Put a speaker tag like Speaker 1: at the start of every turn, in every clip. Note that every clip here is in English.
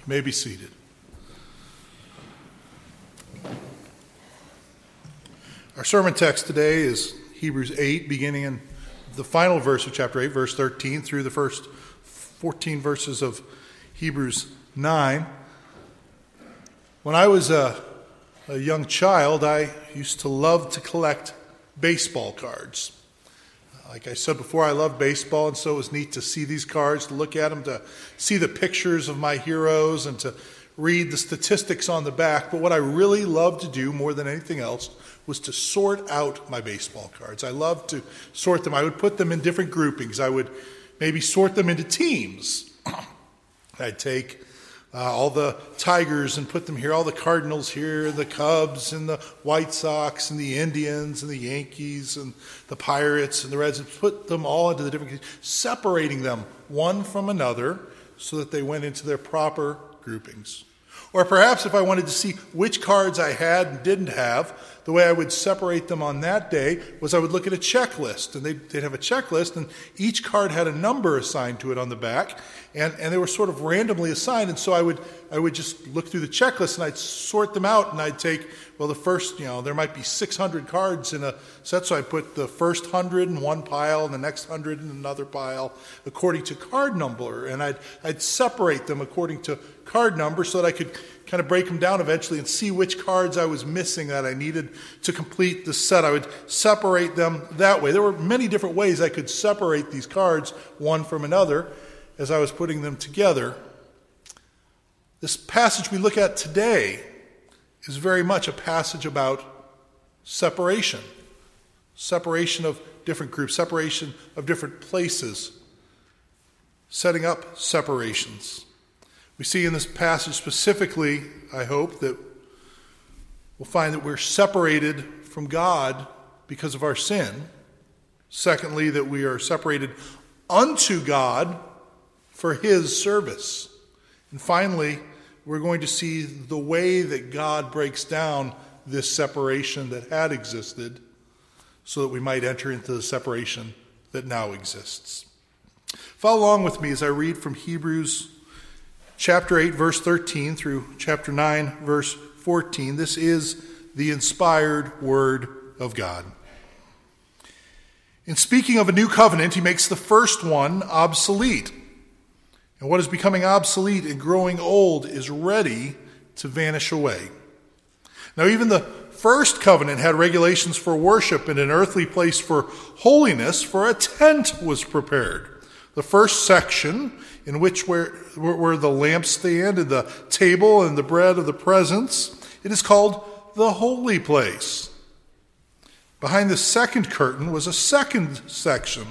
Speaker 1: You may be seated. Our sermon text today is Hebrews 8, beginning in the final verse of chapter 8, verse 13, through the first 14 verses of Hebrews 9. When I was a, a young child, I used to love to collect baseball cards. Like I said before, I love baseball, and so it was neat to see these cards, to look at them, to see the pictures of my heroes, and to read the statistics on the back. But what I really loved to do more than anything else was to sort out my baseball cards. I loved to sort them. I would put them in different groupings. I would maybe sort them into teams. I'd take uh, all the Tigers and put them here, all the Cardinals here, the Cubs and the White Sox and the Indians and the Yankees and the Pirates and the Reds, and put them all into the different, separating them one from another so that they went into their proper groupings. Or perhaps if I wanted to see which cards I had and didn't have, the way I would separate them on that day was I would look at a checklist. And they'd, they'd have a checklist, and each card had a number assigned to it on the back. And, and they were sort of randomly assigned. And so I would, I would just look through the checklist and I'd sort them out. And I'd take, well, the first, you know, there might be 600 cards in a set. So I put the first 100 in one pile and the next 100 in another pile according to card number. And I'd, I'd separate them according to card number so that I could kind of break them down eventually and see which cards I was missing that I needed to complete the set. I would separate them that way. There were many different ways I could separate these cards one from another as I was putting them together. This passage we look at today is very much a passage about separation separation of different groups, separation of different places, setting up separations. We see in this passage specifically, I hope, that we'll find that we're separated from God because of our sin. Secondly, that we are separated unto God for His service. And finally, we're going to see the way that God breaks down this separation that had existed so that we might enter into the separation that now exists. Follow along with me as I read from Hebrews chapter 8, verse 13 through chapter 9, verse 14. This is the inspired word of God. In speaking of a new covenant, he makes the first one obsolete. And what is becoming obsolete and growing old is ready to vanish away. Now, even the first covenant had regulations for worship and an earthly place for holiness, for a tent was prepared. The first section in which were, were the lampstand and the table and the bread of the presence. It is called the holy place. Behind the second curtain was a second section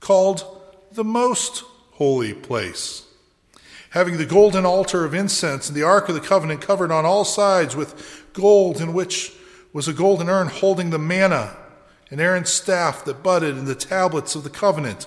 Speaker 1: called the most holy place. Having the golden altar of incense and the ark of the covenant covered on all sides with gold, in which was a golden urn holding the manna and Aaron's staff that budded and the tablets of the covenant.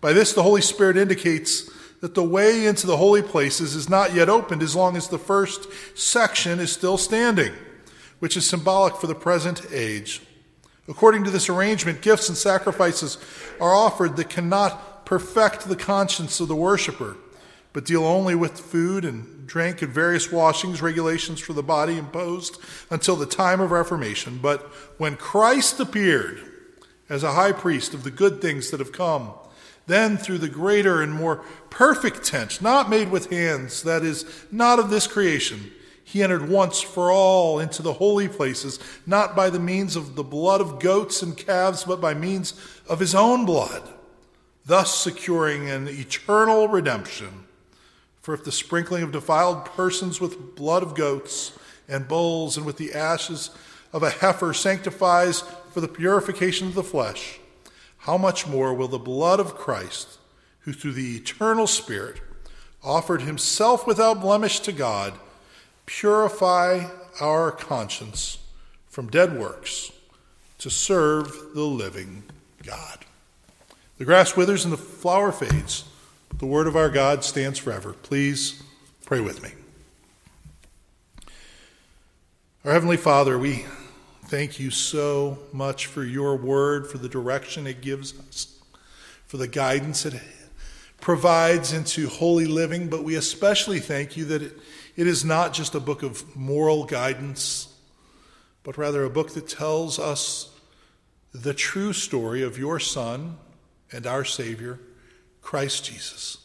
Speaker 1: By this, the Holy Spirit indicates that the way into the holy places is not yet opened as long as the first section is still standing, which is symbolic for the present age. According to this arrangement, gifts and sacrifices are offered that cannot perfect the conscience of the worshiper, but deal only with food and drink and various washings, regulations for the body imposed until the time of Reformation. But when Christ appeared as a high priest of the good things that have come, then, through the greater and more perfect tent, not made with hands, that is, not of this creation, he entered once for all into the holy places, not by the means of the blood of goats and calves, but by means of his own blood, thus securing an eternal redemption. For if the sprinkling of defiled persons with blood of goats and bulls and with the ashes of a heifer sanctifies for the purification of the flesh, how much more will the blood of Christ, who through the eternal Spirit offered himself without blemish to God, purify our conscience from dead works to serve the living God. The grass withers and the flower fades, but the word of our God stands forever. Please pray with me. Our Heavenly Father, we thank you so much for your word, for the direction it gives us, for the guidance it provides into holy living, but we especially thank you that it, it is not just a book of moral guidance, but rather a book that tells us the true story of your Son and our Savior, Christ Jesus,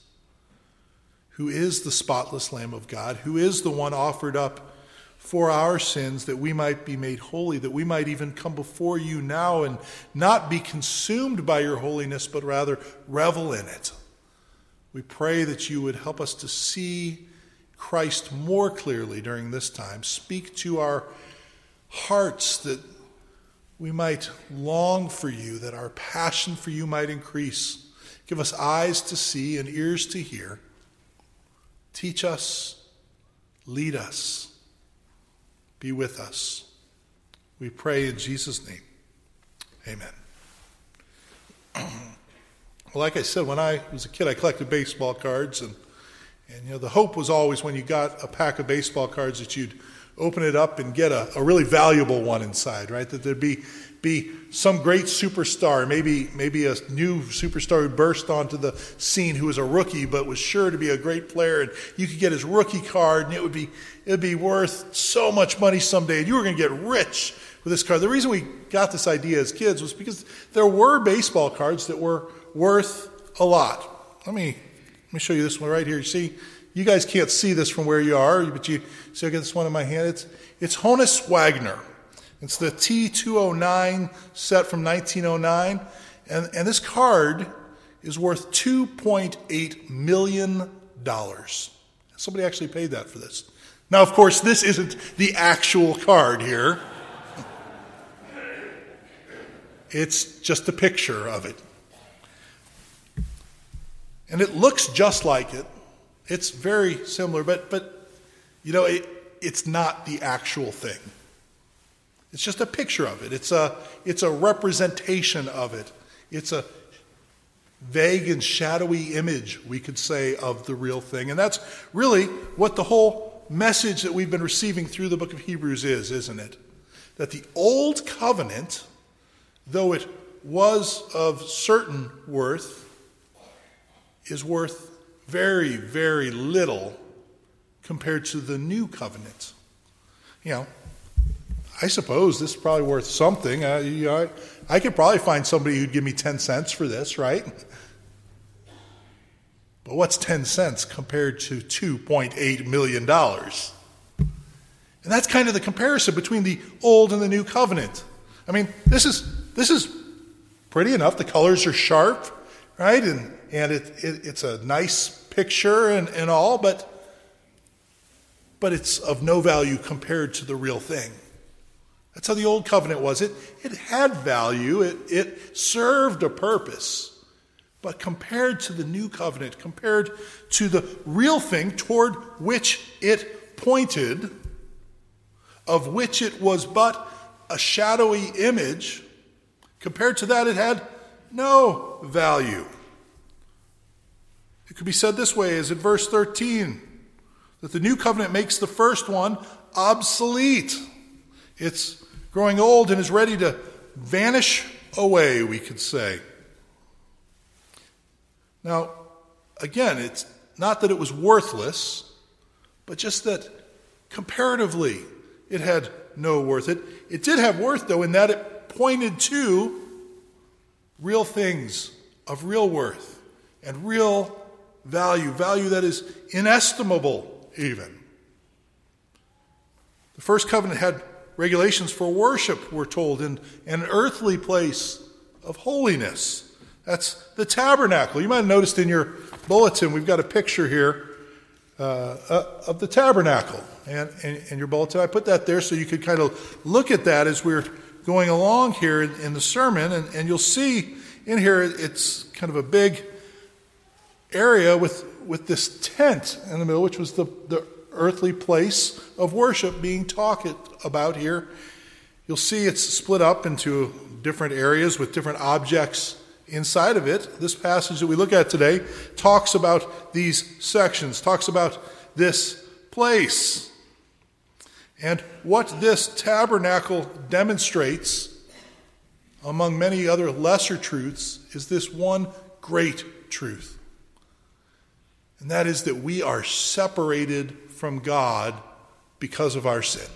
Speaker 1: who is the spotless Lamb of God, who is the one offered up for our sins that we might be made holy, that we might even come before you now and not be consumed by your holiness, but rather revel in it. We pray that you would help us to see Christ more clearly during this time. Speak to our hearts that we might long for you, that our passion for you might increase. Give us eyes to see and ears to hear. Teach us, lead us, be with us. We pray in Jesus' name. Amen. Well, like I said, when I was a kid, I collected baseball cards, and and you know the hope was always when you got a pack of baseball cards that you'd open it up and get a, a really valuable one inside, right? That there'd be be some great superstar, maybe maybe a new superstar who burst onto the scene who was a rookie but was sure to be a great player, and you could get his rookie card, and it would be it'd be worth so much money someday, and you were going to get rich with this card. The reason we got this idea as kids was because there were baseball cards that were worth a lot. Let me let me show you this one right here. You see, you guys can't see this from where you are, but you see I got this one in my hand. It's it's Honus Wagner. It's the T209 set from 1909, and and this card is worth 2.8 million dollars. Somebody actually paid that for this. Now, of course, this isn't the actual card here. It's just a picture of it. And it looks just like it. It's very similar, but, but you know, it, it's not the actual thing. It's just a picture of it. It's a, it's a representation of it. It's a vague and shadowy image, we could say, of the real thing. And that's really what the whole message that we've been receiving through the book of Hebrews is, isn't it? That the old covenant, though it was of certain worth, is worth very, very little compared to the new covenant. You know, I suppose this is probably worth something. Uh, you know, I, I could probably find somebody who'd give me 10 cents for this, right? But what's 10 cents compared to $2.8 million? And that's kind of the comparison between the old and the new covenant. I mean, this is, this is pretty enough. The colors are sharp, right? And and it, it, it's a nice picture and, and all, but, but it's of no value compared to the real thing. That's how the old covenant was. It, it had value, it, it served a purpose. But compared to the new covenant, compared to the real thing toward which it pointed, of which it was but a shadowy image, compared to that, it had no value. It could be said this way as in verse 13 that the new covenant makes the first one obsolete. It's growing old and is ready to vanish away, we could say. Now, again, it's not that it was worthless, but just that comparatively it had no worth. It, it did have worth, though, in that it pointed to real things of real worth and real value, value that is inestimable, even. The first covenant had regulations for worship, we're told, in an earthly place of holiness. That's the tabernacle. You might have noticed in your bulletin, we've got a picture here uh, uh, of the tabernacle. And in your bulletin, I put that there so you could kind of look at that as we're going along here in, in the sermon. And, and you'll see in here it's kind of a big area with, with this tent in the middle, which was the, the earthly place of worship being talked about here. You'll see it's split up into different areas with different objects inside of it. This passage that we look at today talks about these sections, talks about this place. And what this tabernacle demonstrates, among many other lesser truths, is this one great truth. And that is that we are separated from God because of our sin.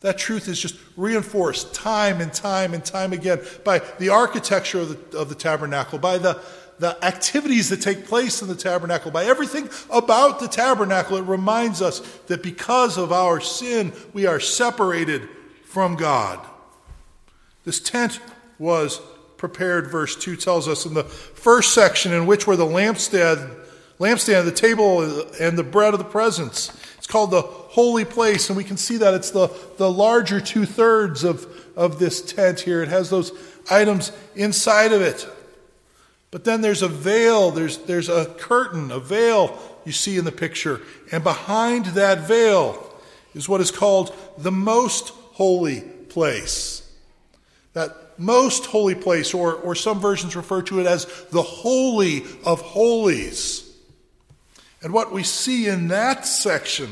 Speaker 1: That truth is just reinforced time and time and time again by the architecture of the, of the tabernacle, by the, the activities that take place in the tabernacle, by everything about the tabernacle. It reminds us that because of our sin, we are separated from God. This tent was prepared, verse 2 tells us, in the first section, in which were the lampstand, lampstand, the table, and the bread of the presence. It's called the holy place, and we can see that it's the, the larger two thirds of, of this tent here. It has those items inside of it. But then there's a veil, there's, there's a curtain, a veil you see in the picture. And behind that veil is what is called the most holy place. That most holy place, or, or some versions refer to it as the Holy of Holies. And what we see in that section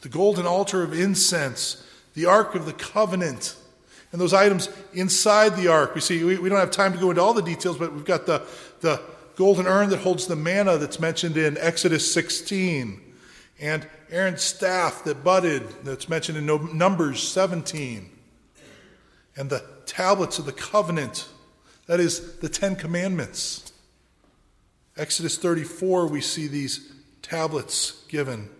Speaker 1: the golden altar of incense, the Ark of the Covenant, and those items inside the ark. We see, we, we, don't have time to go into all the details, but we've got the, the golden urn that holds the manna that's mentioned in Exodus 16, and Aaron's staff that budded that's mentioned in Numbers 17, and the tablets of the covenant, that is, the Ten Commandments. Exodus 34, we see these tablets given.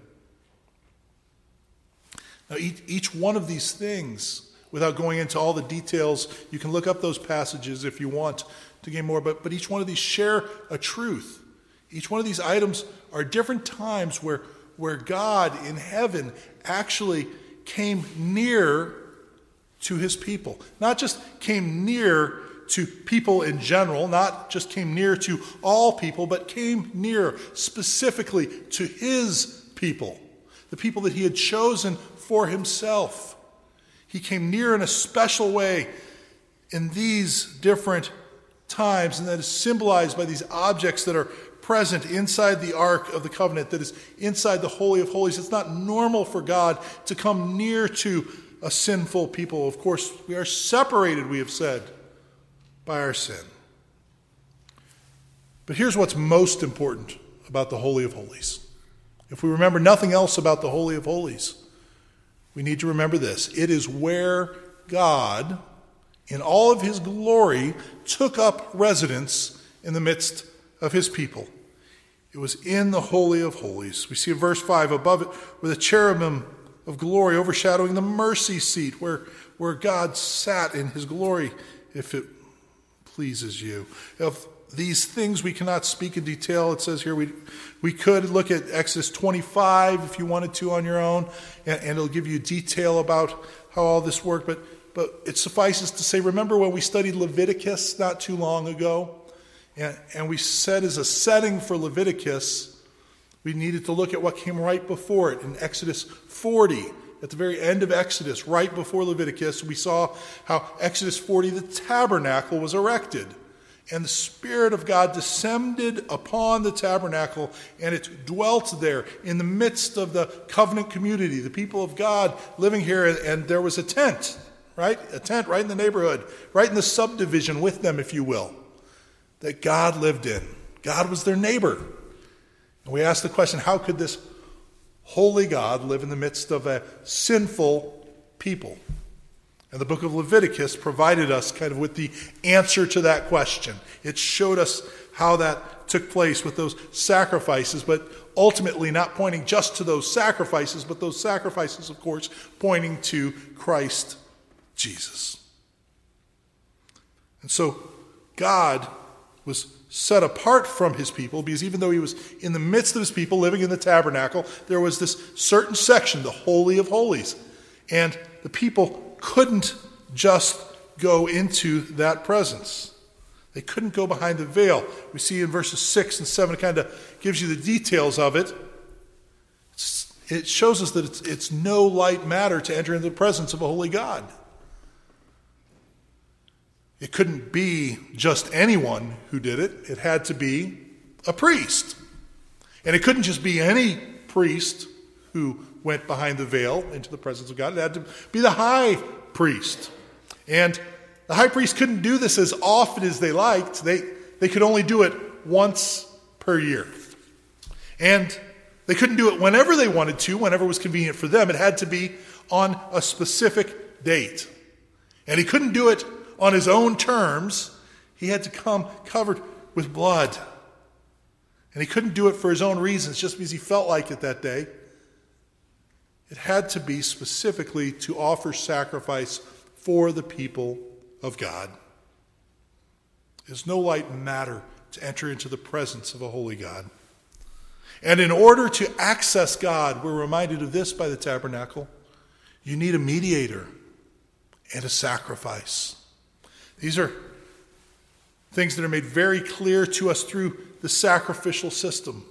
Speaker 1: Now, each, each one of these things, without going into all the details, you can look up those passages if you want to gain more, but, but each one of these share a truth. Each one of these items are different times where, where God in heaven actually came near to his people. Not just came near to people in general, not just came near to all people, but came near specifically to his people, the people that he had chosen for himself. He came near in a special way in these different times, and that is symbolized by these objects that are present inside the Ark of the Covenant, that is inside the Holy of Holies. It's not normal for God to come near to a sinful people. Of course, we are separated, we have said by our sin. But here's what's most important about the Holy of Holies. If we remember nothing else about the Holy of Holies, we need to remember this it is where God, in all of his glory, took up residence in the midst of his people. It was in the Holy of Holies. We see verse 5 above it with a cherubim of glory overshadowing the mercy seat where, where God sat in his glory, if it pleases you. These things we cannot speak in detail. It says here we, we could look at Exodus 25 if you wanted to on your own, and, and it'll give you detail about how all this worked. But, but it suffices to say, remember when we studied Leviticus not too long ago? And, and we said as a setting for Leviticus, we needed to look at what came right before it in Exodus 40 at the very end of Exodus, right before Leviticus, we saw how Exodus 40, the tabernacle was erected. And the Spirit of God descended upon the tabernacle, and it dwelt there in the midst of the covenant community, the people of God living here. And there was a tent, right? A tent right in the neighborhood, right in the subdivision with them, if you will, that God lived in. God was their neighbor. And we ask the question how could this holy God live in the midst of a sinful people? And the book of Leviticus provided us kind of with the answer to that question. It showed us how that took place with those sacrifices, but ultimately not pointing just to those sacrifices, but those sacrifices, of course, pointing to Christ Jesus. And so God was set apart from his people because even though he was in the midst of his people living in the tabernacle, there was this certain section, the Holy of Holies. And the people couldn't just go into that presence. They couldn't go behind the veil. We see in verses 6 and 7, it kind of gives you the details of it. It's, it shows us that it's, it's no light matter to enter into the presence of a holy God. It couldn't be just anyone who did it, it had to be a priest. And it couldn't just be any priest who went behind the veil into the presence of God, it had to be the high priest. And the high priest couldn't do this as often as they liked, they, they could only do it once per year. And they couldn't do it whenever they wanted to, whenever it was convenient for them. It had to be on a specific date. And he couldn't do it on his own terms. He had to come covered with blood. And he couldn't do it for his own reasons, just because he felt like it that day. It had to be specifically to offer sacrifice for the people of God. There's no light matter to enter into the presence of a holy God. And in order to access God, we're reminded of this by the tabernacle. You need a mediator and a sacrifice. These are things that are made very clear to us through the sacrificial system.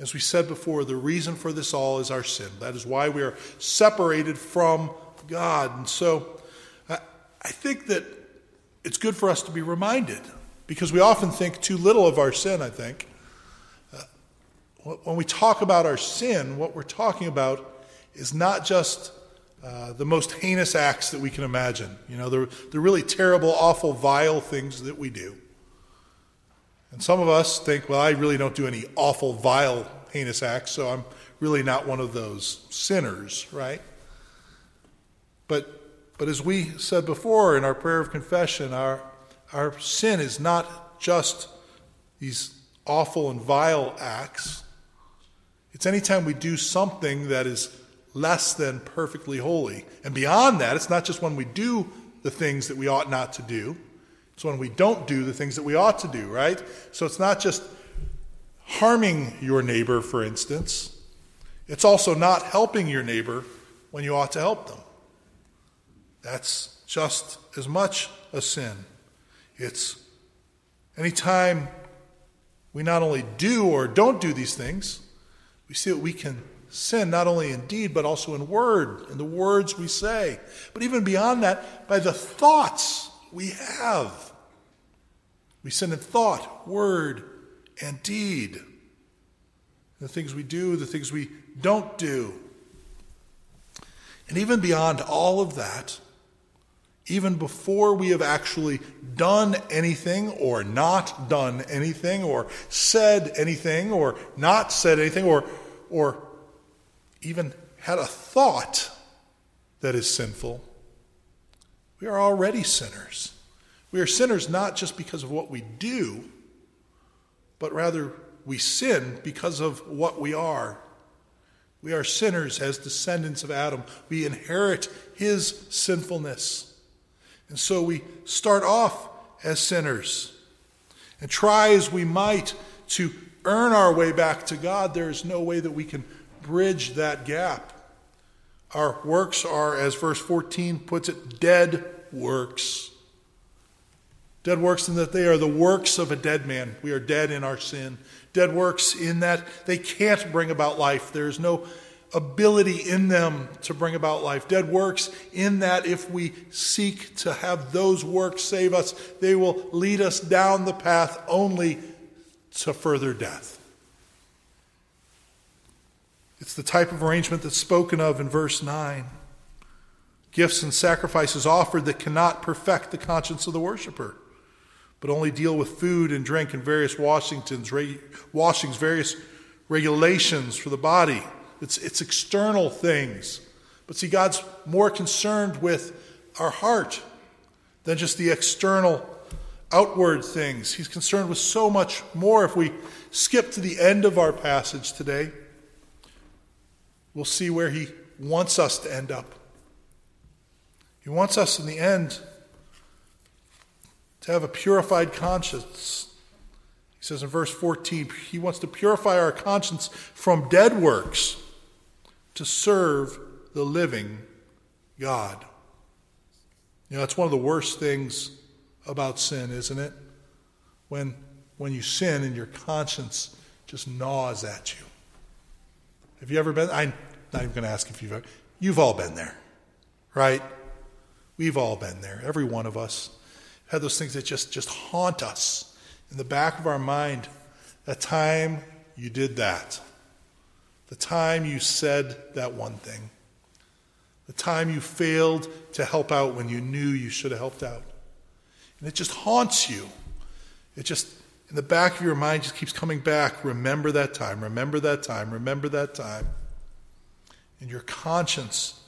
Speaker 1: As we said before, the reason for this all is our sin. That is why we are separated from God. And so I think that it's good for us to be reminded because we often think too little of our sin, I think. Uh, when we talk about our sin, what we're talking about is not just uh, the most heinous acts that we can imagine, you know, the, the really terrible, awful, vile things that we do. And some of us think, well, I really don't do any awful, vile, heinous acts, so I'm really not one of those sinners, right? But but as we said before in our prayer of confession, our, our sin is not just these awful and vile acts. It's anytime we do something that is less than perfectly holy. And beyond that, it's not just when we do the things that we ought not to do, it's when we don't do the things that we ought to do, right? So it's not just harming your neighbor, for instance, it's also not helping your neighbor when you ought to help them. That's just as much a sin. It's anytime we not only do or don't do these things, we see that we can sin not only in deed, but also in word, in the words we say. But even beyond that, by the thoughts we have. We sin in thought, word, and deed. The things we do, the things we don't do. And even beyond all of that, even before we have actually done anything or not done anything or said anything or not said anything or, or even had a thought that is sinful, we are already sinners. We are sinners not just because of what we do, but rather we sin because of what we are. We are sinners as descendants of Adam. We inherit his sinfulness. And so we start off as sinners. And try as we might to earn our way back to God, there is no way that we can bridge that gap. Our works are, as verse 14 puts it, dead works. Dead works in that they are the works of a dead man. We are dead in our sin. Dead works in that they can't bring about life. There is no ability in them to bring about life. Dead works, in that if we seek to have those works save us, they will lead us down the path only to further death. It's the type of arrangement that's spoken of in verse 9. Gifts and sacrifices offered that cannot perfect the conscience of the worshiper, but only deal with food and drink and various washingtons, washings, various regulations for the body it's, it's external things. But see, God's more concerned with our heart than just the external, outward things. He's concerned with so much more. If we skip to the end of our passage today, we'll see where He wants us to end up. He wants us in the end to have a purified conscience. He says in verse 14, He wants to purify our conscience from dead works to serve the living God. You know, it's one of the worst things about sin, isn't it? When, when you sin and your conscience just gnaws at you. Have you ever been? I'm not even going to ask if you've ever. You've all been there, right? We've all been there. Every one of us had those things that just, just haunt us in the back of our mind. That time you did that. The time you said that one thing. The time you failed to help out when you knew you should have helped out. And it just haunts you. It just, in the back of your mind, just keeps coming back. Remember that time, remember that time, remember that time. And your conscience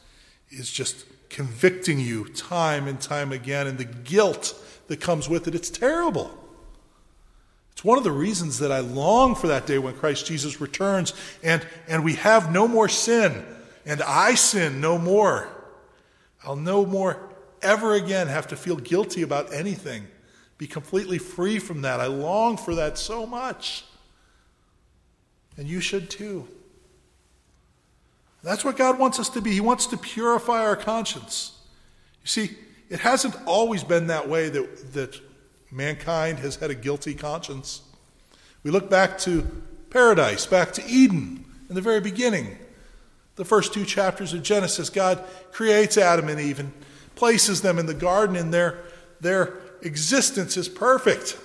Speaker 1: is just convicting you time and time again, and the guilt that comes with it, it's terrible. It's one of the reasons that I long for that day when Christ Jesus returns and, and we have no more sin, and I sin no more. I'll no more ever again have to feel guilty about anything, be completely free from that. I long for that so much. And you should too. That's what God wants us to be. He wants to purify our conscience. You see, it hasn't always been that way that, that mankind has had a guilty conscience. We look back to paradise, back to Eden in the very beginning. The first two chapters of Genesis, God creates Adam and Eve and places them in the garden, and their, their existence is perfect.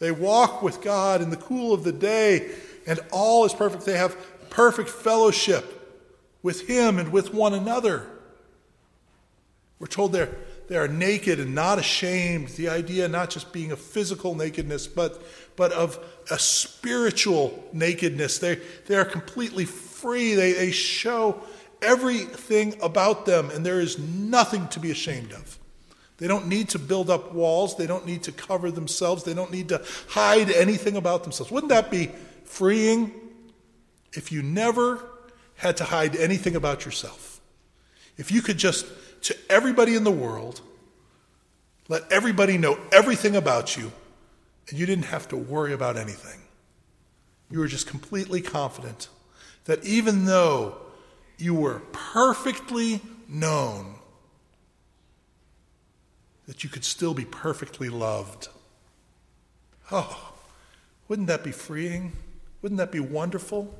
Speaker 1: They walk with God in the cool of the day, and all is perfect. They have perfect fellowship with Him and with one another. We're told they're, they are naked and not ashamed. The idea not just being a physical nakedness, but, but of a spiritual nakedness. They, they are completely free. They, they show everything about them, and there is nothing to be ashamed of. They don't need to build up walls. They don't need to cover themselves. They don't need to hide anything about themselves. Wouldn't that be freeing if you never had to hide anything about yourself. If you could just, to everybody in the world, let everybody know everything about you, and you didn't have to worry about anything. You were just completely confident that even though you were perfectly known, that you could still be perfectly loved. Oh, wouldn't that be freeing? Wouldn't that be wonderful?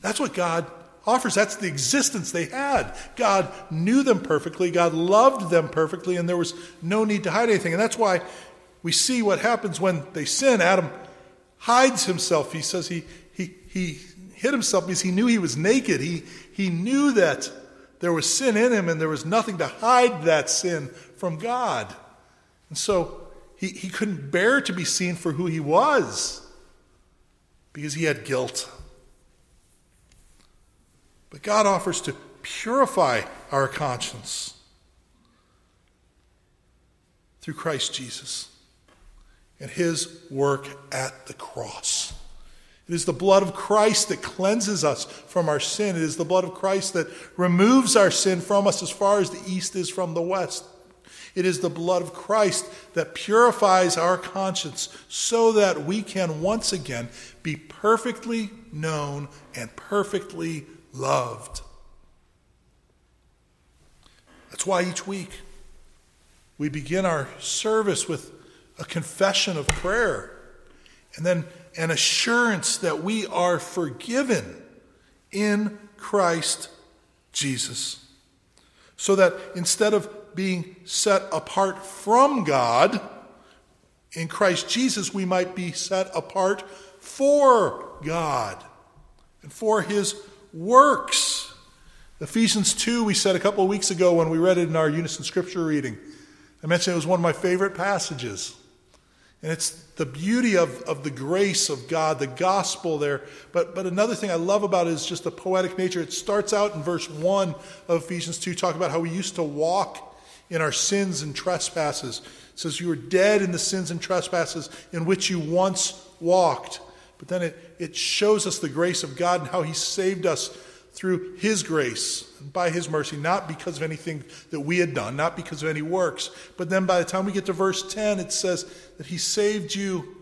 Speaker 1: That's what God offers. That's the existence they had. God knew them perfectly, God loved them perfectly, and there was no need to hide anything. And that's why we see what happens when they sin. Adam hides himself. He says he, he, he hid himself because he knew he was naked. He, he knew that there was sin in him and there was nothing to hide that sin from God. And so he, he couldn't bear to be seen for who he was because he had guilt. But God offers to purify our conscience through Christ Jesus and his work at the cross. It is the blood of Christ that cleanses us from our sin. It is the blood of Christ that removes our sin from us as far as the east is from the west. It is the blood of Christ that purifies our conscience so that we can once again be perfectly known and perfectly loved. That's why each week we begin our service with a confession of prayer and then an assurance that we are forgiven in Christ Jesus. So that instead of being set apart from God, in Christ Jesus, we might be set apart for God and for His works. Ephesians 2, we said a couple of weeks ago when we read it in our unison scripture reading. I mentioned it was one of my favorite passages. And it's the beauty of, of the grace of God, the gospel there. But, but another thing I love about it is just the poetic nature. It starts out in verse 1 of Ephesians 2, talking about how we used to walk in our sins and trespasses. It says, You were dead in the sins and trespasses in which you once walked. But then it, it shows us the grace of God and how He saved us through His grace and by His mercy, not because of anything that we had done, not because of any works. But then by the time we get to verse 10, it says that He saved you,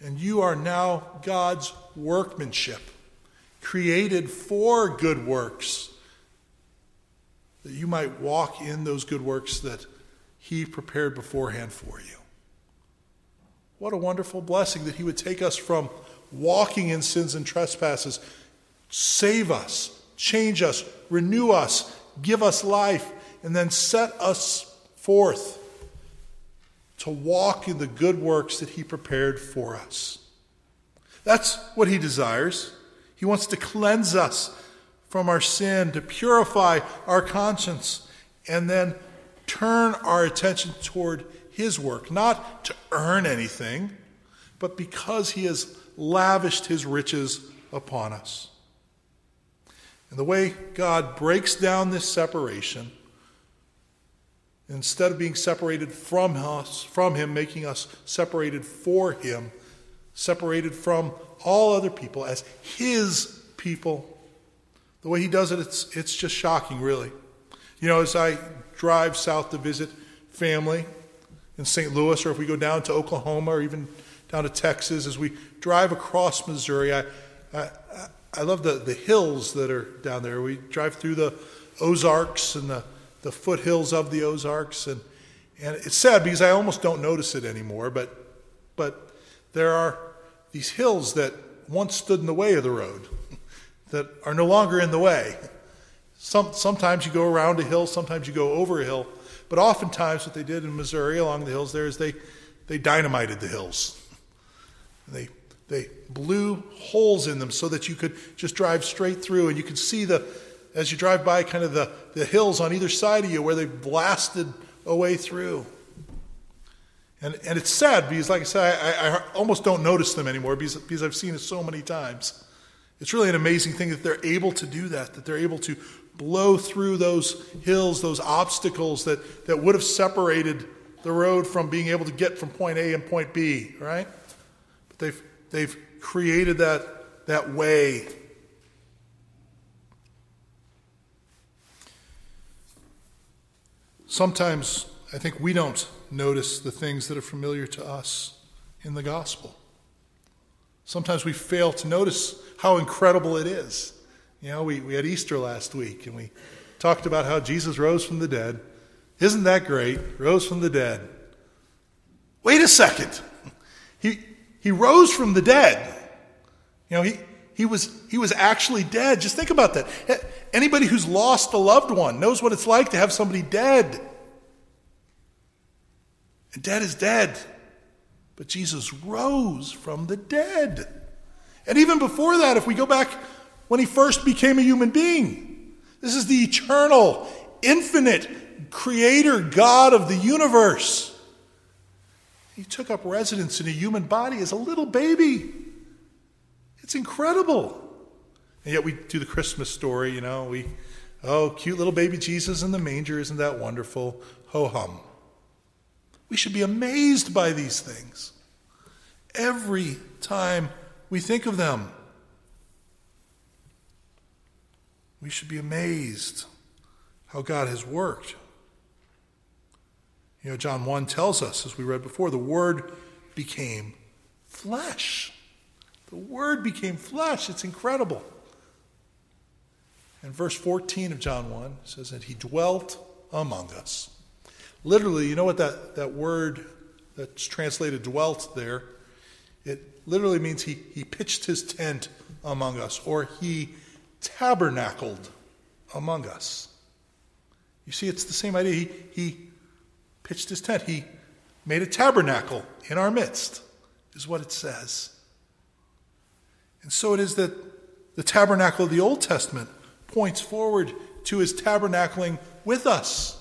Speaker 1: and you are now God's workmanship, created for good works, that you might walk in those good works that he prepared beforehand for you. What a wonderful blessing that he would take us from walking in sins and trespasses, save us, change us, renew us, give us life, and then set us forth to walk in the good works that he prepared for us. That's what he desires. He wants to cleanse us from our sin, to purify our conscience, and then turn our attention toward his work, not to earn anything, but because he has lavished his riches upon us. And the way God breaks down this separation, instead of being separated from us, from him, making us separated for him, separated from all other people as his people. The way he does it, it's, it's just shocking, really. You know, as I drive south to visit family in St. Louis, or if we go down to Oklahoma, or even down to Texas, as we drive across Missouri, I, I, I love the, the hills that are down there. We drive through the Ozarks and the, the foothills of the Ozarks, and, and it's sad because I almost don't notice it anymore, but, but there are these hills that once stood in the way of the road that are no longer in the way. Some, sometimes you go around a hill, sometimes you go over a hill, but oftentimes what they did in Missouri along the hills there is they, they dynamited the hills. They, they blew holes in them so that you could just drive straight through and you could see the, as you drive by, kind of the, the hills on either side of you where they blasted a way through. And, and it's sad because, like I said, I, I almost don't notice them anymore because, because I've seen it so many times. It's really an amazing thing that they're able to do that, that they're able to blow through those hills, those obstacles that, that would have separated the road from being able to get from point A and point B, right? But they've, they've created that, that way. Sometimes I think we don't notice the things that are familiar to us in the gospel. Sometimes we fail to notice how incredible it is. You know, we, we had Easter last week and we talked about how Jesus rose from the dead. Isn't that great? Rose from the dead. Wait a second. He, he rose from the dead. You know, he, he, was, he was actually dead. Just think about that. Anybody who's lost a loved one knows what it's like to have somebody dead. And dead is dead. But Jesus rose from the dead. And even before that, if we go back when he first became a human being, this is the eternal, infinite creator God of the universe. He took up residence in a human body as a little baby. It's incredible. And yet we do the Christmas story, you know, we, oh, cute little baby Jesus in the manger, isn't that wonderful? Ho hum. We should be amazed by these things every time we think of them. We should be amazed how God has worked. You know, John 1 tells us, as we read before, the Word became flesh. The Word became flesh. It's incredible. And verse 14 of John 1 says that He dwelt among us. Literally, you know what that, that word that's translated dwelt there? It literally means he, he pitched his tent among us, or he tabernacled among us. You see, it's the same idea. He, he pitched his tent, he made a tabernacle in our midst, is what it says. And so it is that the tabernacle of the Old Testament points forward to his tabernacling with us.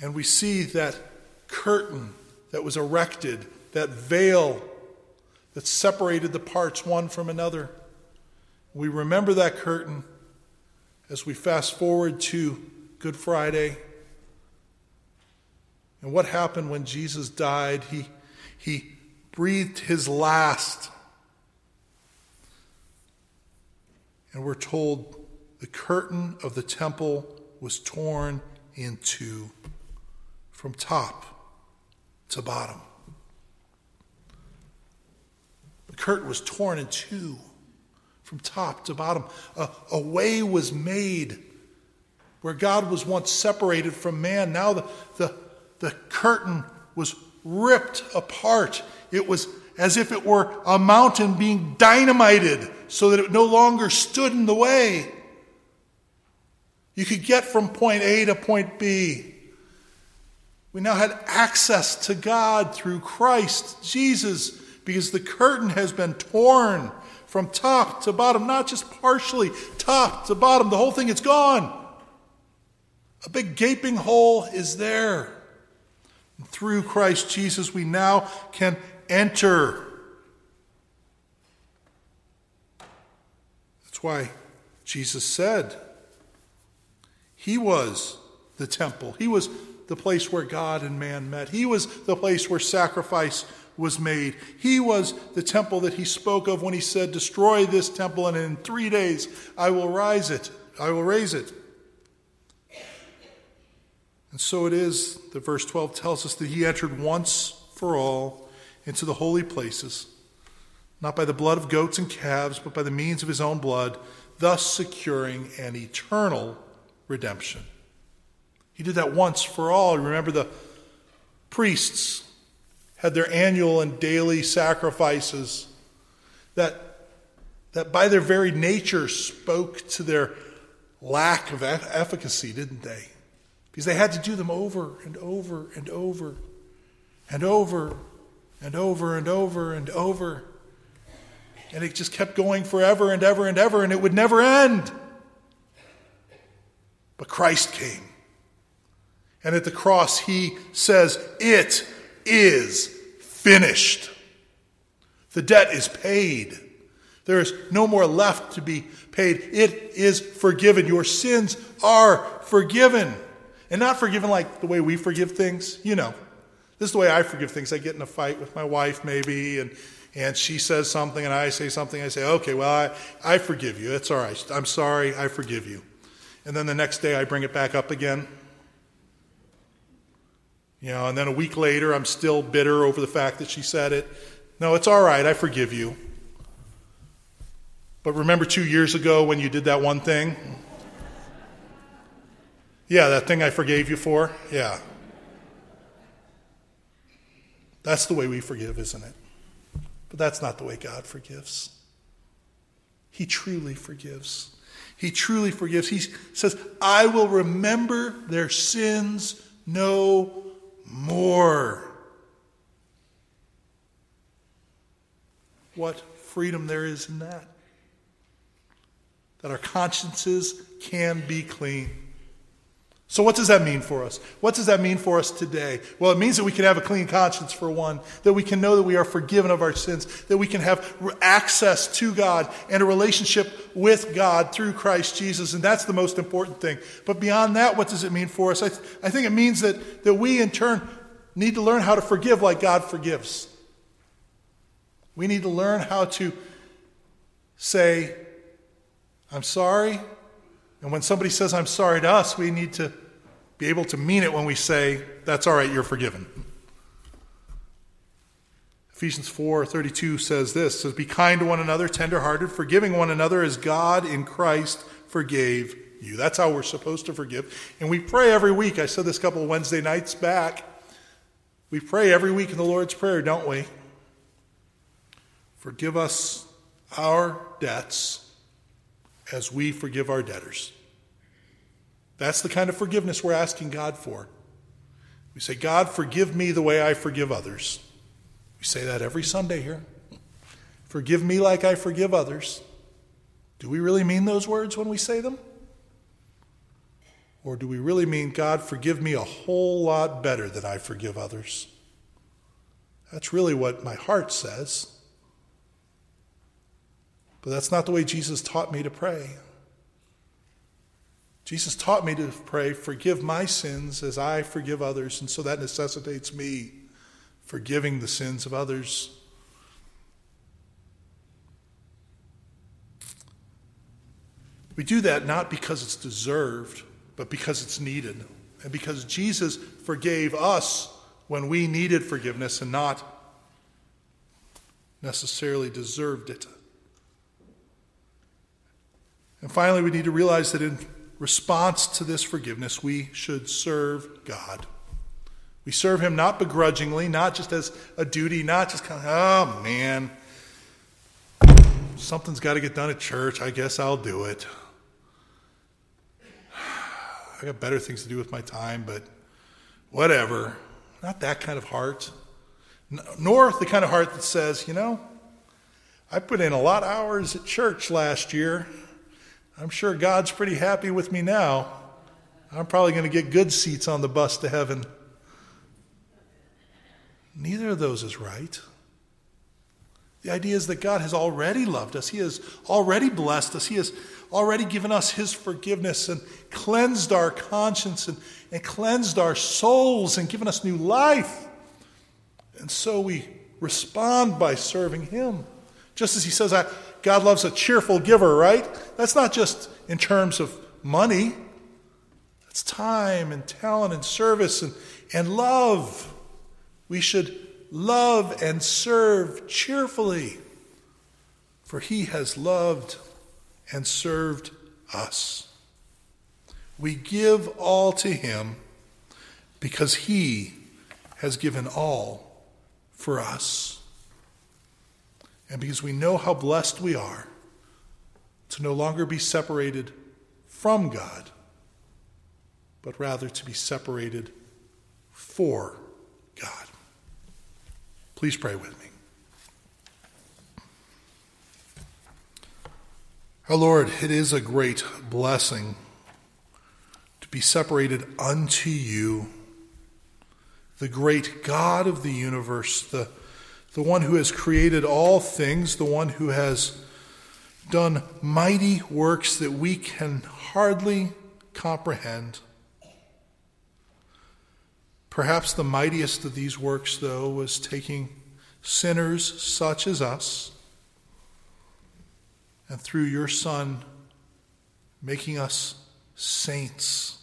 Speaker 1: And we see that curtain that was erected, that veil that separated the parts one from another. We remember that curtain as we fast forward to Good Friday. And what happened when Jesus died? He, he breathed his last. And we're told the curtain of the temple was torn in two from top to bottom. The curtain was torn in two from top to bottom. A, a way was made where God was once separated from man. Now the, the, the curtain was ripped apart. It was as if it were a mountain being dynamited so that it no longer stood in the way. You could get from point A to point B. We now had access to God through Christ Jesus because the curtain has been torn from top to bottom, not just partially, top to bottom. The whole thing is gone. A big gaping hole is there. And through Christ Jesus, we now can enter. That's why Jesus said he was the temple, he was the place where God and man met, he was the place where sacrifice was made. He was the temple that he spoke of when he said, Destroy this temple, and in three days I will rise it. I will raise it. And so it is that verse 12 tells us that he entered once for all into the holy places, not by the blood of goats and calves, but by the means of his own blood, thus securing an eternal redemption. He did that once for all. Remember the priests had their annual and daily sacrifices that, that by their very nature spoke to their lack of efficacy, didn't they? Because they had to do them over and over and over and over and over and over and over. And it just kept going forever and ever and ever, and it would never end. But Christ came. And at the cross, he says, It is finished. The debt is paid. There is no more left to be paid. It is forgiven. Your sins are forgiven. And not forgiven like the way we forgive things. You know, this is the way I forgive things. I get in a fight with my wife, maybe, and, and she says something, and I say something. I say, okay, well, I, I forgive you. It's all right. I'm sorry. I forgive you. And then the next day, I bring it back up again. You know, and then a week later, I'm still bitter over the fact that she said it. No, it's all right. I forgive you. But remember two years ago when you did that one thing? Yeah, that thing I forgave you for? Yeah. That's the way we forgive, isn't it? But that's not the way God forgives. He truly forgives. He truly forgives. He says, I will remember their sins no more. What freedom there is in that. That our consciences can be clean. So, what does that mean for us? What does that mean for us today? Well, it means that we can have a clean conscience, for one, that we can know that we are forgiven of our sins, that we can have access to God and a relationship with God through Christ Jesus, and that's the most important thing. But beyond that, what does it mean for us? I, th- I think it means that, that we, in turn, need to learn how to forgive like God forgives. We need to learn how to say, I'm sorry, and when somebody says, I'm sorry to us, we need to be able to mean it when we say, That's all right, you're forgiven. Ephesians 4:32 says this, says be kind to one another, tenderhearted, forgiving one another as God in Christ forgave you. That's how we're supposed to forgive. And we pray every week. I said this a couple of Wednesday nights back. We pray every week in the Lord's Prayer, don't we? Forgive us our debts as we forgive our debtors. That's the kind of forgiveness we're asking God for. We say, God, forgive me the way I forgive others. We say that every Sunday here. Forgive me like I forgive others. Do we really mean those words when we say them? Or do we really mean, God, forgive me a whole lot better than I forgive others? That's really what my heart says. But that's not the way Jesus taught me to pray. Jesus taught me to pray, Forgive my sins as I forgive others. And so that necessitates me forgiving the sins of others. We do that not because it's deserved, but because it's needed. And because Jesus forgave us when we needed forgiveness and not necessarily deserved it. And finally, we need to realize that in response to this forgiveness, we should serve God. We serve Him not begrudgingly, not just as a duty, not just kind of, oh man, something's got to get done at church. I guess I'll do it. I got better things to do with my time, but whatever. Not that kind of heart. Nor the kind of heart that says, you know, I put in a lot of hours at church last year. I'm sure God's pretty happy with me now. I'm probably going to get good seats on the bus to heaven. Neither of those is right. The idea is that God has already loved us. He has already blessed us. He has already given us His forgiveness and cleansed our conscience and, and cleansed our souls and given us new life. And so we respond by serving Him. Just as He says, God loves a cheerful giver, right? That's not just in terms of money, that's time and talent and service and, and love. We should love and serve cheerfully, for he has loved and served us. We give all to him because he has given all for us. And because we know how blessed we are to no longer be separated from God, but rather to be separated for God. Please pray with me. Our Lord, it is a great blessing to be separated unto you, the great God of the universe, the, the one who has created all things, the one who has done mighty works that we can hardly comprehend. Perhaps the mightiest of these works, though, was taking sinners such as us and through your Son making us saints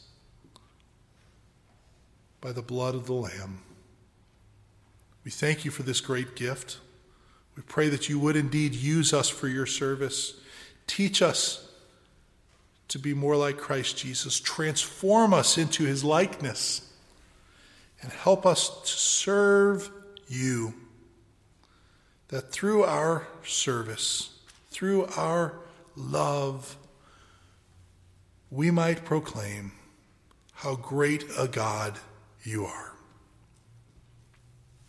Speaker 1: by the blood of the Lamb. We thank you for this great gift. We pray that you would indeed use us for your service. Teach us to be more like Christ Jesus. Transform us into his likeness and help us to serve you. That through our service, through our love, we might proclaim how great a God you are.